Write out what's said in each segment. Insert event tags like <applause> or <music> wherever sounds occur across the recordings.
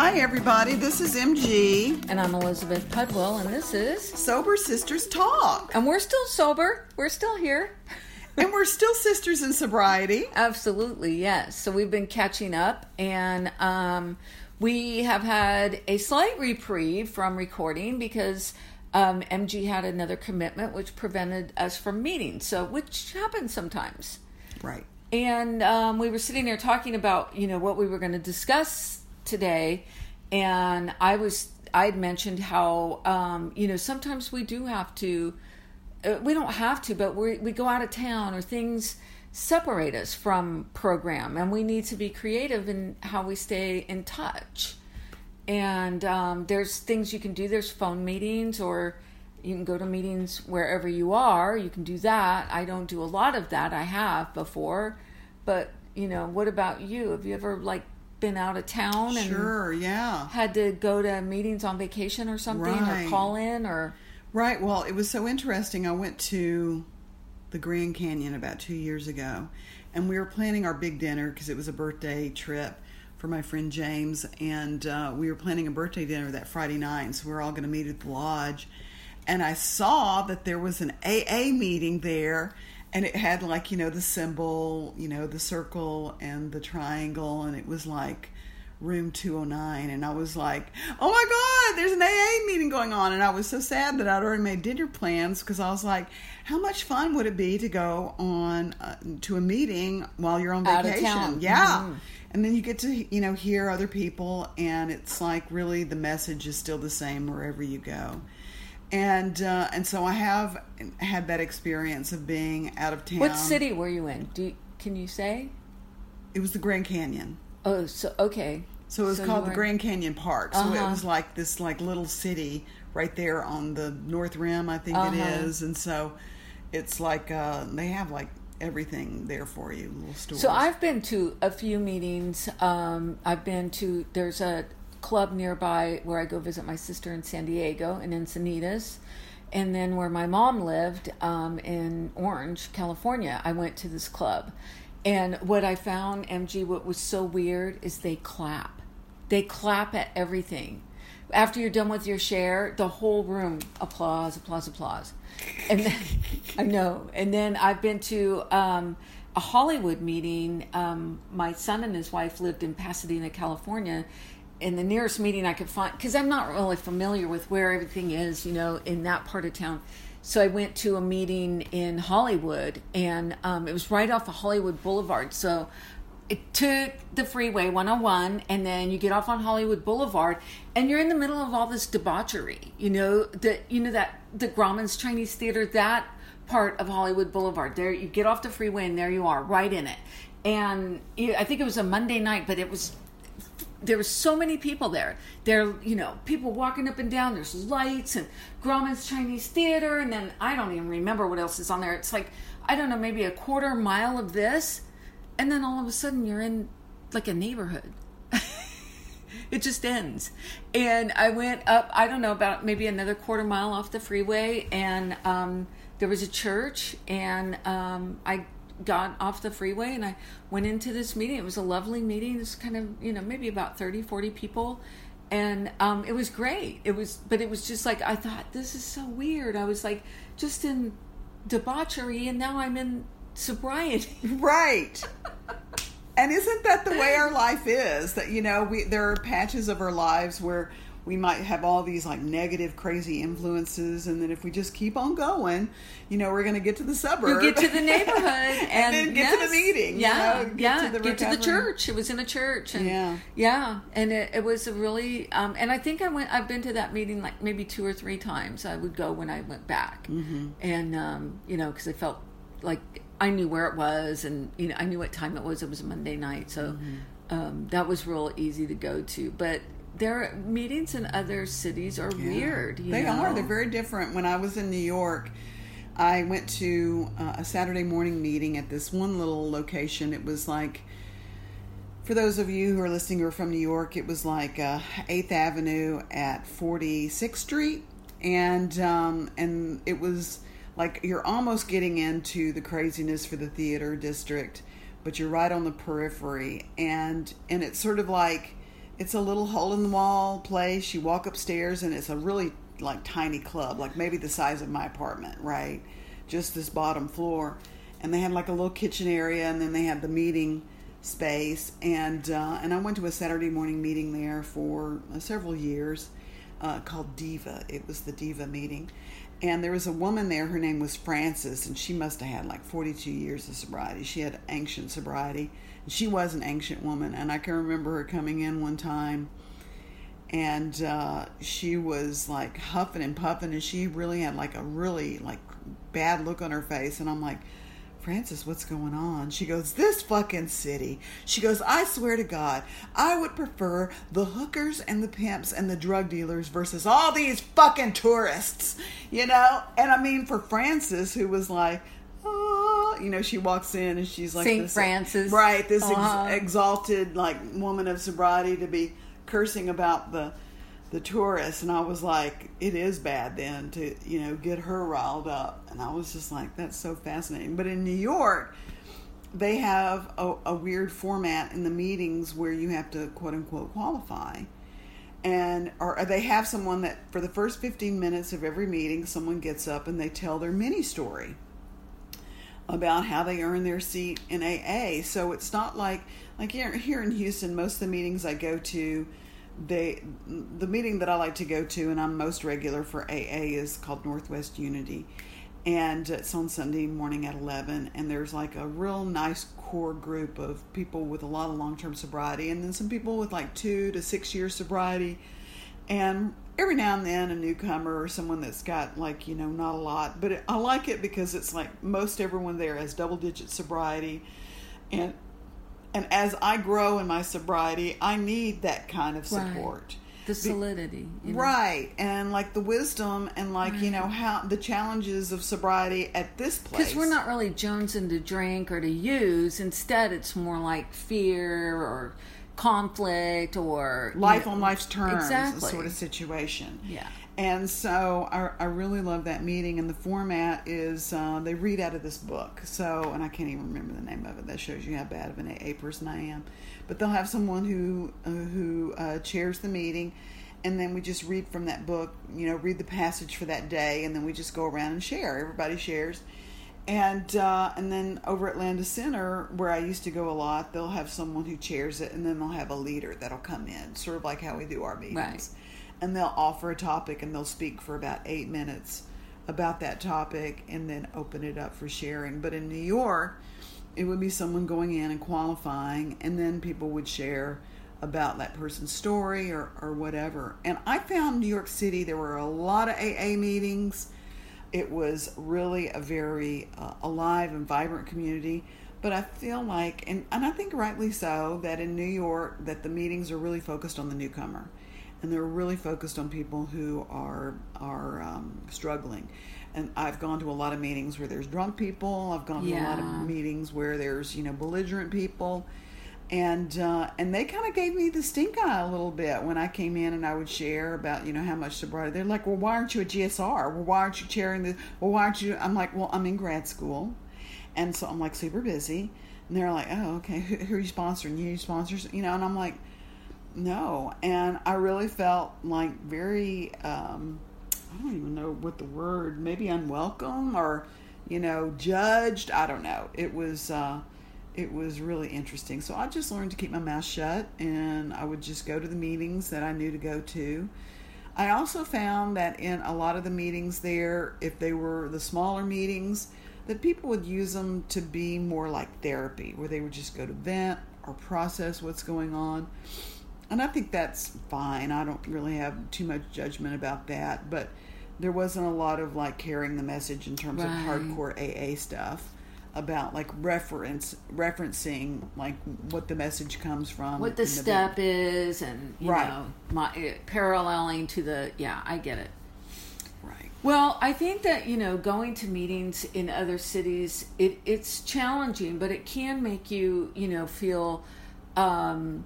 Hi, everybody. This is MG. And I'm Elizabeth Pudwell, and this is. Sober Sisters Talk. And we're still sober. We're still here. <laughs> and we're still sisters in sobriety. Absolutely, yes. So we've been catching up, and um, we have had a slight reprieve from recording because um, MG had another commitment which prevented us from meeting. So, which happens sometimes. Right. And um, we were sitting there talking about, you know, what we were going to discuss today, and I was I'd mentioned how um, you know sometimes we do have to uh, we don't have to, but we we go out of town or things separate us from program, and we need to be creative in how we stay in touch. And um, there's things you can do. There's phone meetings, or you can go to meetings wherever you are. You can do that. I don't do a lot of that. I have before, but you know, what about you? Have you ever like been out of town and sure, yeah, had to go to meetings on vacation or something, right. or call in, or right? Well, it was so interesting. I went to the Grand Canyon about two years ago, and we were planning our big dinner because it was a birthday trip for my friend James, and uh, we were planning a birthday dinner that Friday night. So we are all going to meet at the lodge, and I saw that there was an AA meeting there, and it had like you know the symbol, you know the circle and the triangle, and it was like room 209 and i was like oh my god there's an aa meeting going on. And i was so sad that i'd already made dinner plans because i was like how much fun would it be to go on uh, to a meeting while you're on vacation? yeah. Mm-hmm. and then you get to you know hear other people and it's like really the message is still the same wherever you go and uh, and so i have had that experience of being out of town what city were you in do you, can you say it was the grand canyon Oh, so okay. So it was so called the Grand Canyon Park. So uh-huh. it was like this like little city right there on the North Rim, I think uh-huh. it is. And so it's like uh, they have like everything there for you, little stores. So I've been to a few meetings. Um, I've been to there's a club nearby where I go visit my sister in San Diego and Encinitas. And then where my mom lived um, in Orange, California, I went to this club and what I found, MG, what was so weird is they clap. They clap at everything. After you're done with your share, the whole room applause, applause, applause. And then, I know. And then I've been to um, a Hollywood meeting. Um, my son and his wife lived in Pasadena, California. And the nearest meeting I could find, because I'm not really familiar with where everything is, you know, in that part of town so I went to a meeting in Hollywood, and um, it was right off of Hollywood Boulevard. So it took the freeway 101, and then you get off on Hollywood Boulevard, and you're in the middle of all this debauchery. You know that you know that the Grauman's Chinese Theater that part of Hollywood Boulevard. There, you get off the freeway, and there you are, right in it. And I think it was a Monday night, but it was there were so many people there. There, you know, people walking up and down. There's lights and Grauman's Chinese Theater, and then I don't even remember what else is on there. It's like I don't know, maybe a quarter mile of this, and then all of a sudden you're in like a neighborhood. <laughs> it just ends. And I went up. I don't know about maybe another quarter mile off the freeway, and um, there was a church, and um, I got off the freeway and I went into this meeting. It was a lovely meeting. It's kind of, you know, maybe about 30, 40 people. And um, it was great. It was, but it was just like, I thought, this is so weird. I was like, just in debauchery and now I'm in sobriety. <laughs> Right. and isn't that the way our life is? That, you know, we, there are patches of our lives where we might have all these like negative, crazy influences, and then if we just keep on going, you know, we're going to get to the suburb, you get to the <laughs> neighborhood, and, and then get yes, to the meeting. Yeah, you know, get yeah, to the get to the church. It was in a church, and yeah, yeah, and it, it was a really, um, and I think I went. I've been to that meeting like maybe two or three times. I would go when I went back, mm-hmm. and um, you know, because I felt like I knew where it was, and you know, I knew what time it was. It was Monday night, so. Mm-hmm. Um, that was real easy to go to. But their meetings in other cities are yeah, weird. they know? are. They're very different. When I was in New York, I went to uh, a Saturday morning meeting at this one little location. It was like, for those of you who are listening who are from New York, it was like uh, 8th Avenue at 46th Street. And, um, and it was like you're almost getting into the craziness for the theater district, but you're right on the periphery. And, and it's sort of like, it's a little hole in the wall place. You walk upstairs and it's a really like tiny club, like maybe the size of my apartment, right? Just this bottom floor. And they had like a little kitchen area and then they had the meeting space and uh, and I went to a Saturday morning meeting there for uh, several years uh, called Diva. It was the Diva meeting. And there was a woman there, her name was Frances, and she must have had like 42 years of sobriety. She had ancient sobriety. She was an ancient woman, and I can remember her coming in one time and uh, she was like huffing and puffing, and she really had like a really like bad look on her face, and I'm like, Francis, what's going on? She goes, This fucking city. She goes, I swear to God, I would prefer the hookers and the pimps and the drug dealers versus all these fucking tourists, you know? And I mean, for Francis, who was like, Oh, you know, she walks in and she's like, Saint this- Francis. Right, this Uh-huh. exalted, like, woman of sobriety to be cursing about the the tourists and I was like, it is bad then to, you know, get her riled up. And I was just like, that's so fascinating. But in New York, they have a, a weird format in the meetings where you have to quote unquote qualify. And or they have someone that for the first 15 minutes of every meeting, someone gets up and they tell their mini story about how they earn their seat in AA. So it's not like like here, here in Houston, most of the meetings I go to, they the meeting that I like to go to and I'm most regular for AA is called Northwest Unity. And it's on Sunday morning at 11 and there's like a real nice core group of people with a lot of long-term sobriety and then some people with like 2 to 6 years sobriety and every now and then a newcomer or someone that's got like you know not a lot but it, i like it because it's like most everyone there has double digit sobriety and and as i grow in my sobriety i need that kind of Right. support The solidity. you know? right and like the wisdom and like you know how the challenges of sobriety at this place Because we're not really jonesing to drink or to use. Instead, it's more like fear or conflict or life know- on life's terms Exactly. sort of situation. Yeah. And so I, I really love that meeting, and the format is uh, they read out of this book. So, and I can't even remember the name of it. That shows you how bad of an AA person I am. But they'll have someone who uh, who uh, chairs the meeting, and then we just read from that book. You know, read the passage for that day, and then we just go around and share. Everybody shares. And uh, and then over at Landis Center, where I used to go a lot, they'll have someone who chairs it, and then they'll have a leader that'll come in, sort of like how we do our meetings. Right. And they'll offer a topic, and they'll speak for about eight minutes about that topic, and then open it up for sharing. But in New York, it would be someone going in and qualifying, and then people would share about that person's story or, or whatever. And I found New York City, there were a lot of AA meetings it was really a very uh, alive and vibrant community. But i feel like and, and i think rightly so that in new york that the meetings are really focused on the newcomer. And they're really focused on people who are are um, struggling. And i've gone to a lot of meetings where there's drunk people. I've gone to a lot of meetings where there's you know belligerent people and uh, and they kind of gave me the stink eye a little bit when I came in and I would share about you know how much sobriety. They're like, well, why aren't you a GSR? Well, why aren't you chairing the? Well, why aren't you? I'm like, well, I'm in grad school, and so I'm like super busy. And they're like, oh, okay, who, who are you sponsoring? You sponsors, you know? And I'm like, no. And I really felt like very, um, I don't even know what the word, maybe unwelcome or you know judged. I don't know. It was. Uh, it was really interesting. So I just learned to keep my mouth shut and I would just go to the meetings that I knew to go to. I also found that in a lot of the meetings there, if they were the smaller meetings, that people would use them to be more like therapy, where they would just go to vent or process what's going on. And I think that's fine. I don't really have too much judgment about that, but there wasn't a lot of like carrying the message in terms Right. of hardcore AA stuff about like reference referencing like what the message comes from What the in step is, and you Right. know, my, uh, paralleling to the yeah, I get it. right Well, I think that you know going to meetings in other cities it it's challenging, but it can make you you know feel um,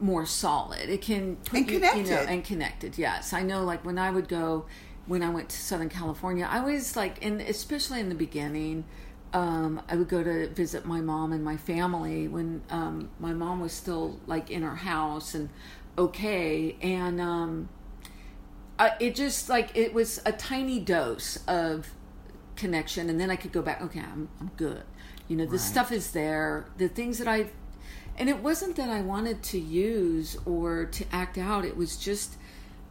more solid. It can put And you, you know connected. and connected. Yes, I know. Like when I would go when I went to Southern California, I was like, and especially in the beginning. Um, I would go to visit my mom and my family when um, my mom was still like in her house, and okay. And um I, it just like it was a tiny dose of connection. And then i could go back okay i'm, I'm good. You know the Right. stuff is there. The things that i and it wasn't that i wanted to use or to act out. It was just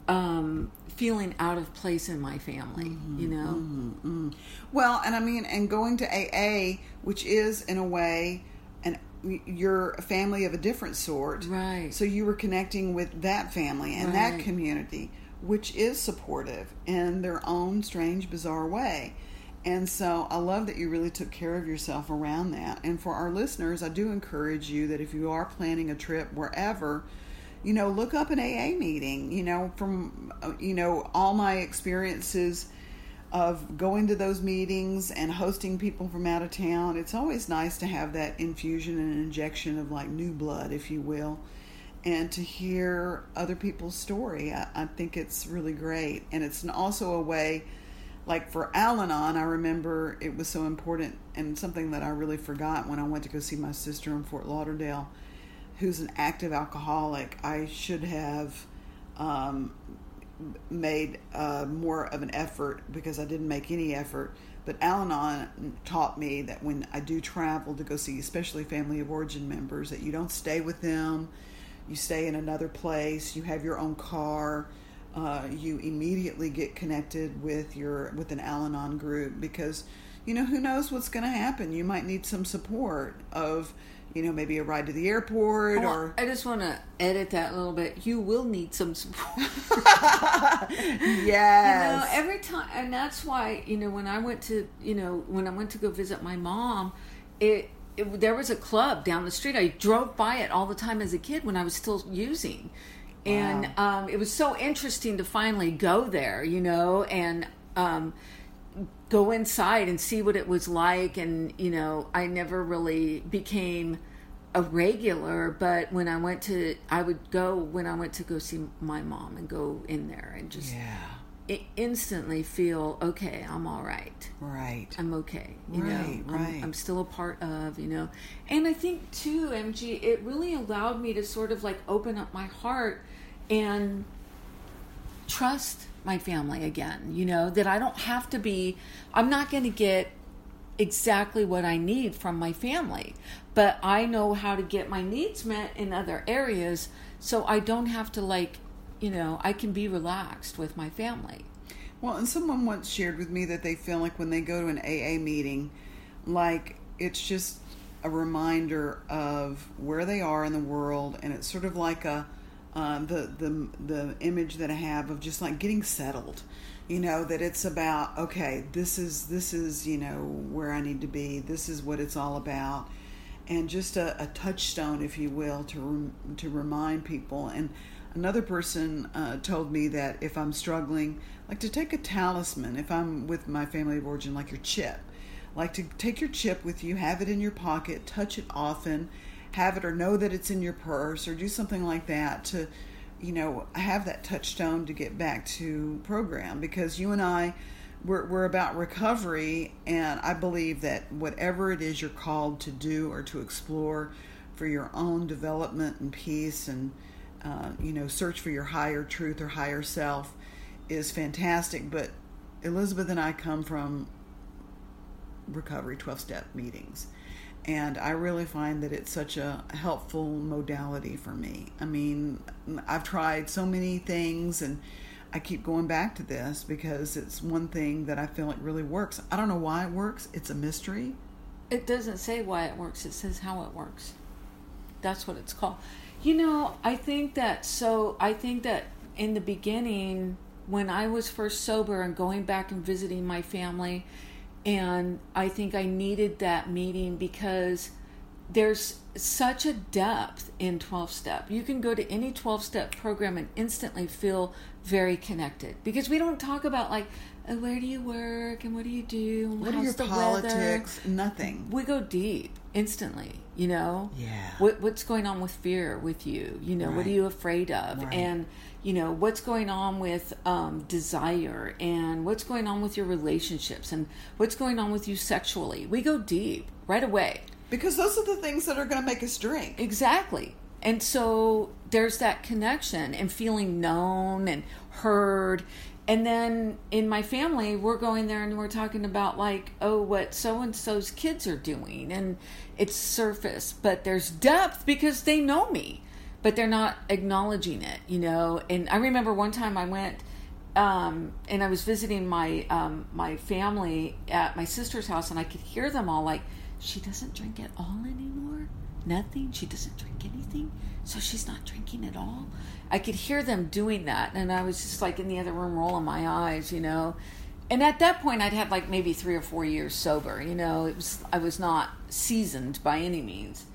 um feeling out of place in my family you mm-hmm. know mm-hmm. Mm-hmm. Well, and I mean, and going to AA, which is in a way, and you're a family of a different sort, Right. So you were connecting with that family and that community, which is supportive in their own strange, bizarre way. And so I love that you really took care of yourself around that. And for our listeners, I do encourage you that if you are planning a trip wherever, you know, look up an AA meeting. You know, from uh, you know all my experiences of going to those meetings and hosting people from out of town, it's always nice to have that infusion and injection of like new blood, if you will, and to hear other people's story. I, I think it's really great, and it's an- also a way. Like for Al Anon, I remember it was so important and something that I really forgot when I went to go see my sister in Fort Lauderdale who's an active alcoholic, I should have um, made uh, more of an effort because I didn't make any effort. But Al Anon taught me that when I do travel to go see, especially family of origin members, that you don't stay with them, you stay in another place, you have your own car. Uh, you immediately get connected with your with an Al-Anon group because you know who knows what's going to happen. You might need some support of you know maybe a ride to the airport Well, or I just want to edit that a little bit. You will need some support. yes <laughs> <laughs> You know, every time, and that's why you know when I went to you know when I went to go visit my mom, it, it there was a club down the street. I drove by it all the time as a kid when I was still using, and um, it was so interesting to finally go there. You know, and um, go inside and see what it was like and you know i never really became a regular but when i went to i would go when i went to go see my mom and go in there and just yeah instantly feel okay i'm all right. Right. I'm okay you Right, know I'm- right. I'm, still a part of you know? And i think too mg it really allowed me to sort of like open up my heart and trust my family again you know? That i don't have to be i'm not going to get exactly what i need from my family but i know how to get my needs met in other areas so i don't have to like you know i can be relaxed with my family Well, and someone once shared with me that they feel like when they go to an AA meeting, like it's just a reminder of where they are in the world, and it's sort of like a um, the the the image that I have of just like getting settled. You know that it's about okay, this is this is you know where I need to be. This is what it's all about, and just a, a touchstone, if you will, to rem, to remind people. And another person uh, told me that if I'm struggling, like to take a talisman. If I'm with my family of origin, like your chip, like to take your chip with you, have it in your pocket, touch it often, have it or know that it's in your purse, or do something like that to, you know, have that touchstone to get back to program. Because you and I, we're, we're about recovery, and I believe that whatever it is you're called to do or to explore for your own development and peace and uh, you know search for your higher truth or higher self is fantastic. But elizabeth and i come from recovery 12 step meetings. And i really find that it's such a helpful modality for me. I mean i've tried so many things and i keep going back to this because it's one thing that i feel like really works. I don't know why it works. It's a mystery. It doesn't say why it works, it says how it works. That's what it's called. You know, I think that so I think that in the beginning when I was first sober and going back and visiting my family and I think I needed that meeting because there's such a depth in 12 step. You can go to any 12 step program and instantly feel very connected because we don't talk about like uh, where do you work and what do you do? what are your politics Weather? nothing We go deep instantly, you know? Yeah. What what's going on with fear with you? You know, what are you afraid of? Right. And you know, what's going on with um, desire and what's going on with your relationships and what's going on with you sexually. We go deep right away. because those are the things that are going to make us drink Exactly. And so there's that connection and feeling known and heard and then in my family we're going there and we're talking about like oh what so and so's kids are doing and it's surface but there's depth because they know me but they're not acknowledging it you know? And i remember one time i went um, and i was visiting my um, my family at my sister's house and i could hear them all like she doesn't drink at all anymore nothing she doesn't drink anything so she's not drinking at all I could hear them doing that, and I was just like in the other room rolling my eyes, you know. And at that point, I'd had like maybe three or four years sober, you know. It was I was not seasoned by any means,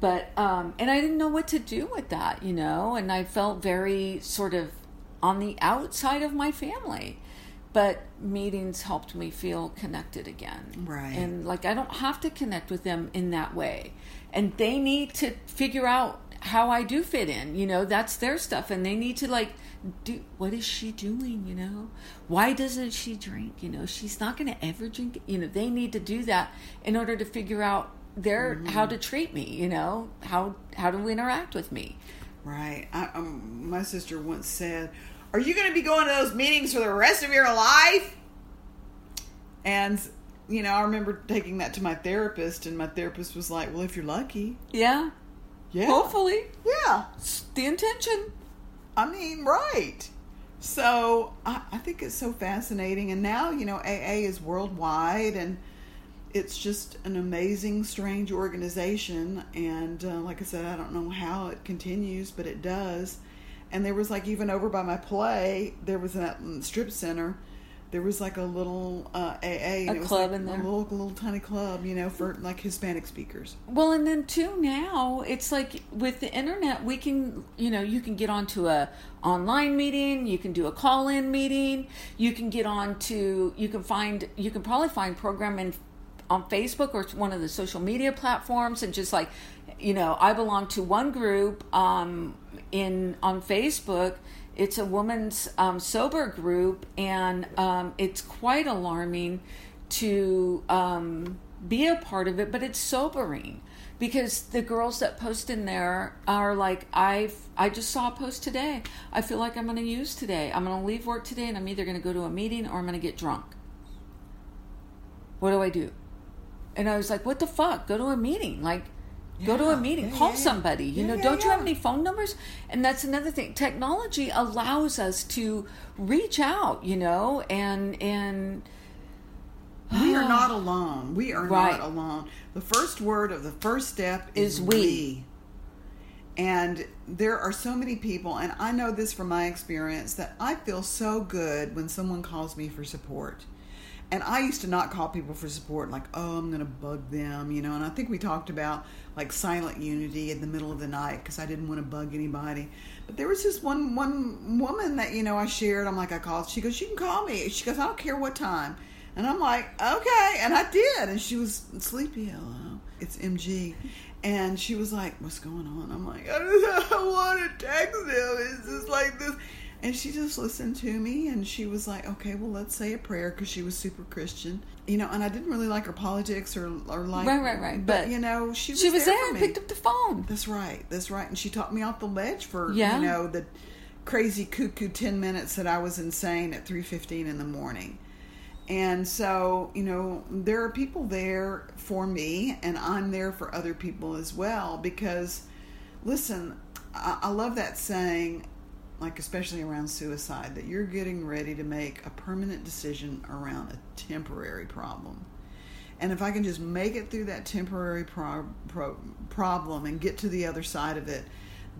but um, and I didn't know what to do with that, you know. And I felt very sort of on the outside of my family but meetings helped me feel connected again right and like i don't have to connect with them in that way and they need to figure out how I do fit in. You know, that's their stuff, and they need to like do what is she doing? You know, why doesn't she drink? You know, she's not going to ever drink. You know, they need to do that in order to figure out their mm-hmm. how to treat me. You know, how how to interact with me. Right. I, um, my sister once said, "Are you going to be going to those meetings for the rest of your life?" And you know, I remember taking that to my therapist, and my therapist was like, "Well, if you're lucky." Yeah. Yeah. Hopefully. Yeah. It's the intention. I mean, right. So I, I think it's so fascinating. And now, you know, AA is worldwide and it's just an amazing, strange organization. And uh, like I said, I don't know how it continues, but it does. And there was like even over by my play, there was that strip center there was like a little uh, AA, a club like in there, a little, little tiny club, you know, for like Hispanic speakers. Well, and then too now it's like with the internet, we can, you know, you can get onto a online meeting, you can do a call in meeting, you can get on to, you can find, you can probably find programming on Facebook or one of the social media platforms, and just like, you know, I belong to one group um, in on Facebook it's a woman's um, sober group, and um, it's quite alarming to um, be a part of it, but it's sobering because the girls that post in there are like i've i just saw a post today. I feel like i'm going to use today. I'm going to leave work today and i'm either going to go to a meeting or i'm going to get drunk. What do i do? And i was like what the fuck? Go to a meeting. Like yeah, Go to a meeting, yeah, call yeah, somebody. You know, don't you have any phone numbers? And that's another thing. Technology allows us to reach out, you know, and and we are <sighs> not alone. We are right. not alone. The first word of the first step is, is we. we. And there are so many people, and I know this from my experience, that I feel so good when someone calls me for support. And I used to not call people for support, like, oh, I'm going to bug them, you know. And I think we talked about like silent unity in the middle of the night because I didn't want to bug anybody. But there was this one one woman that you know I shared. I'm like I called. She goes, you can call me. She goes, I don't care what time. And I'm like, okay. And I did. And she was sleepy. Hello, it's MG. And she was like, what's going on? I'm like, <laughs> I just I want to text them. It's just like this. And she just listened to me and she was like, okay, well, let's say a prayer because she was super Christian. You know, and I didn't really like her politics or, or like. Right, right, right. But, but you know, she was She was there, there and picked up the phone. That's right. That's right. And she talked me off the ledge for, yeah. you know, the crazy cuckoo 10 minutes that I was insane at 3.15 in the morning. And so, you know, there are people there for me and I'm there for other people as well because, listen, I, I love that saying like especially around suicide, that you're getting ready to make a permanent decision around a temporary problem. And if I can just make it through that temporary pro- pro- problem and get to the other side of it,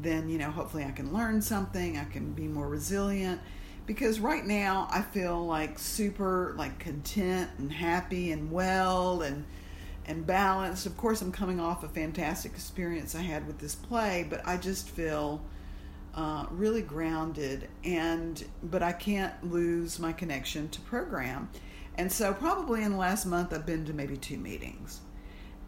then, you know, hopefully I can learn something, I can be more resilient. Because right now I feel like super like content and happy and well and and balanced. Of course, I'm coming off a fantastic experience I had with this play, but I just feel uh, really grounded and but I can't lose my connection to program. And so probably in the last month I've been to maybe two meetings.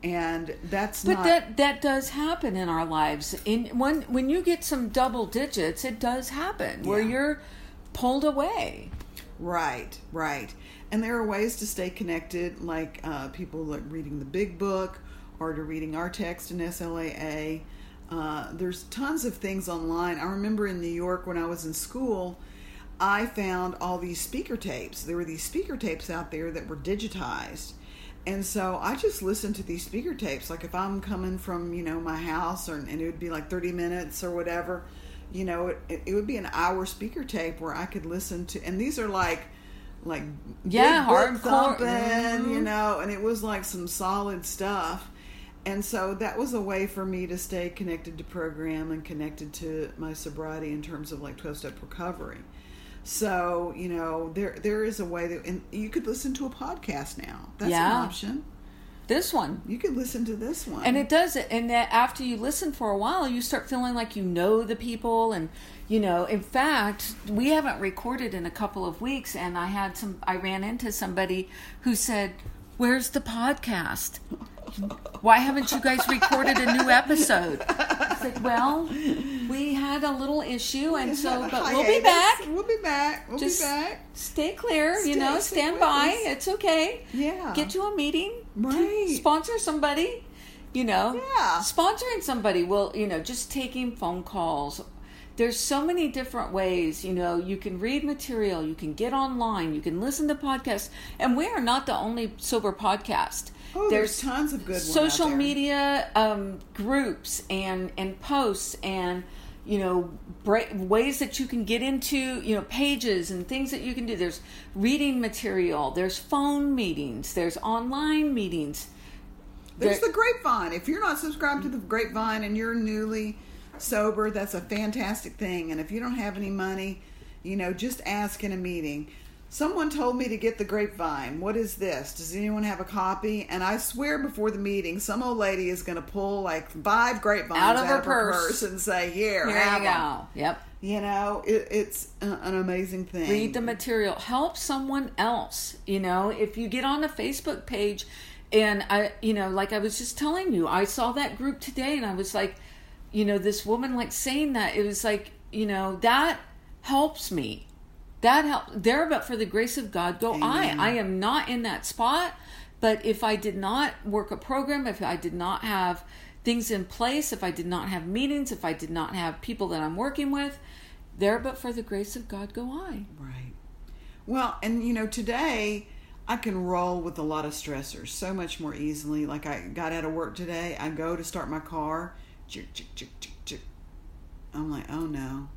And that's but not... that that does happen in our lives. In when when you get some double digits, it does happen where you're pulled away. Right, right. And there are ways to stay connected, like uh, people like reading the big book or to reading our text in SLAA Uh, there's tons of things online. I remember in New York when I was in school, I found all these speaker tapes. There were these speaker tapes out there that were digitized. And so I just listened to these speaker tapes. Like if I'm coming from, you know, my house or, and it would be like 30 minutes or whatever, you know, it, it would be an hour speaker tape where I could listen to, and these are like, like Yeah, hardcore. thumping, Mhm. you know, and it was like some solid stuff. And so that was a way for me to stay connected to program and connected to my sobriety in terms of like 12 step recovery. So, you know, there there is a way that and you could listen to a podcast now. That's an Yeah. option. This one. You could listen to this one. And it does it. And that after you listen for a while, you start feeling like you know the people. And, you know, in fact, we haven't recorded in a couple of weeks. And I had some, I ran into somebody who said, Where's the podcast? Why haven't you guys recorded a new episode? I said, Well, we had a little issue. And so, but we'll be back. We'll be back. We'll Just be back. stay clear, you know, stand by. us. It's okay. Yeah. Get to a meeting. Right. Sponsor somebody. You know. Yeah. Sponsoring somebody will, you know, just taking phone calls. There's so many different ways, you know, you can read material, you can get online, you can listen to podcasts, and we are not the only sober podcast. Oh, there's, tons of good social media um, groups and and posts and you know bra- ways that you can get into you know pages and things that you can do there's reading material there's phone meetings there's online meetings There's There- the grapevine. If you're not subscribed to the grapevine and you're newly sober, that's a fantastic thing. And if you don't have any money, you know, just ask in a meeting. Someone told me to get the grapevine. What is this? Does anyone have a copy? And I swear before the meeting, some old lady is going to pull like five grapevines Out of her purse. and say, "Here, here have you 'em." go yep You know, it, it's an amazing thing. read the material help someone else you know if you get on a facebook page and i you know like i was just telling you i saw that group today and i was like you know this woman like saying that it was like you know that helps me that help there but for the grace of god go Amen. i i am not in that spot but if i did not work a program if i did not have things in place if i did not have meetings if i did not have people that i'm working with there but for the grace of god go i Right. Well, and you know, today I can roll with a lot of stressors so much more easily. Like I got out of work today, I go to start my car. I'm like, oh no.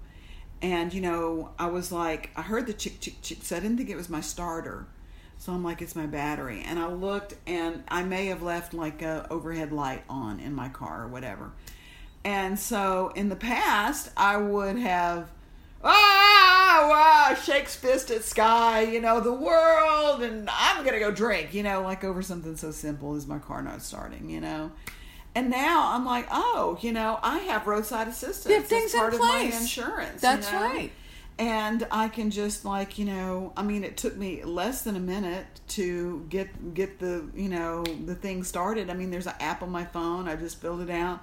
And you know, I was like, I heard the chick, chick, chick, so I didn't think it was my starter. So I'm like, it's my battery. And I looked, and I may have left like a overhead light on in my car or whatever. And so in the past, I would have, ah, wow, shakes fist at sky, you know, the world, and I'm going to go drink, you know, like over something so simple as my car not starting, you know. And now I'm like, oh, you know, I have roadside assistance. You have as things in part of my insurance. That's you know? right. And I can just like you know, I mean, it took me less than a minute to get get the you know the thing started. I mean, there's an app on my phone. I just filled it out,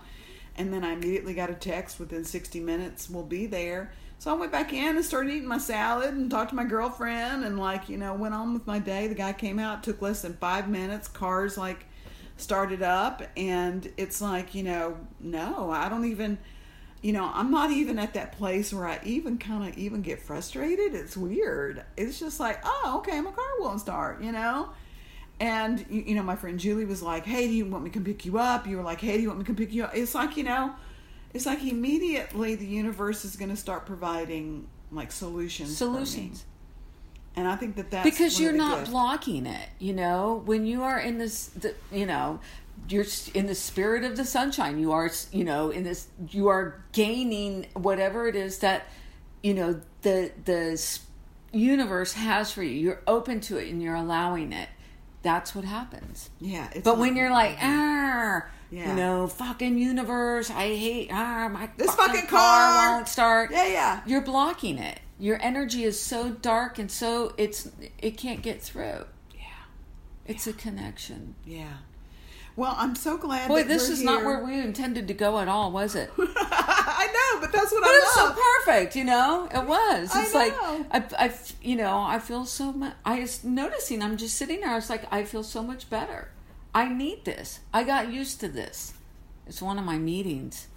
and then I immediately got a text within 60 minutes. We'll be there. So I went back in and started eating my salad and talked to my girlfriend and like you know went on with my day. The guy came out, took less than five minutes. Cars like started up, and it's like you know, no, I don't even you know, I'm not even at that place where I even kind of even get frustrated. It's weird. It's just like, oh, okay, my car won't start, you know? And, you, know, my friend Julie was like, hey, do you want me to pick you up? You were like, hey, do you want me to pick you up? It's like, you know, it's like immediately the universe is going to start providing like solutions. solutions And I think that that's because you're not gifts. blocking it you know when you are in this the, you know you're in the spirit of the sunshine you are you know in this you are gaining whatever it is that you know the the universe has for you you're open to it and you're allowing it that's what happens Yeah. It's but when you're like ah Yeah. you know fucking universe i hate ah my This fucking, fucking car car." won't start Yeah, yeah. you're blocking it your energy is so dark and so it's it can't get through. Yeah. it's a connection. Yeah. Well, I'm so glad boy that this we're is not where we intended to go at all was it? <laughs> I know, but that's what it I was so perfect you know? It was. I it's like I, I, you know i feel so much i was noticing i'm just sitting there i was like i feel so much better. I need this. I got used to this. It's one of my meetings.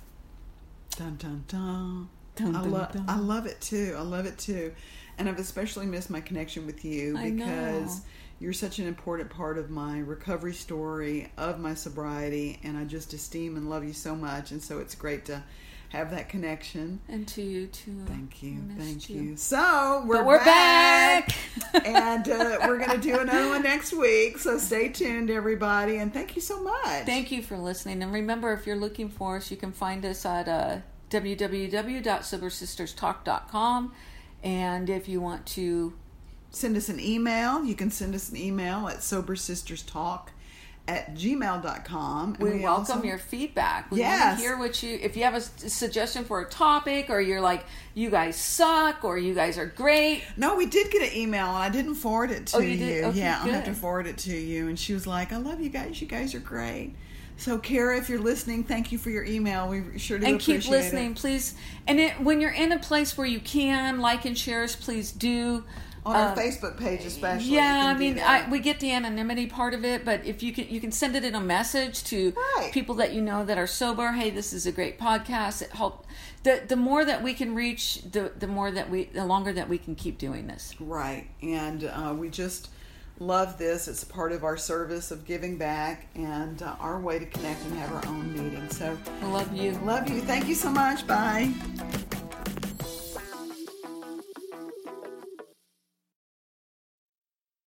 Dun dun dun. Dun, I, lo- dun. I love it too. I love it too. And I've especially missed my connection with you because you're such an important part of my recovery story, of my sobriety, and I just esteem and love you so much. And so it's great to have that connection. And to you too. Thank you. Thank you. you. So we're, But we're back. back. <laughs> and uh, we're going to do another one next week. So stay tuned, everybody. And thank you so much. Thank you for listening. And remember, if you're looking for us, you can find us at uh, www.sobersisterstalk.com. And if you want to, send us an email. You can send us an email at sobersisterstalk at gmail.com. And we, welcome also- your feedback. We Yes. want to hear what you, if you have a suggestion for a topic, or you're like, you guys suck, or you guys are great. No, we did get an email and I didn't forward it to Oh, you did? Okay, yeah, I'll have to forward it to you. And she was like, I love you guys. You guys are great. So, Kara, if you're listening, thank you for your email. We sure do appreciate it. and keep listening, it. please. And it, when you're in a place where you can like and share us, please do. On our Uh, Facebook page, especially. Yeah, I mean. I, we get the anonymity part of it, but if you can, you can send it in a message to Right. people that you know that are sober. Hey, this is a great podcast. It help. The the more that we can reach, the the more that we, the longer that we can keep doing this. Right. And uh, we just love this. It's a part of our service of giving back and uh, our way to connect and have our own meeting. So, love you. love you. Thank you so much. Bye.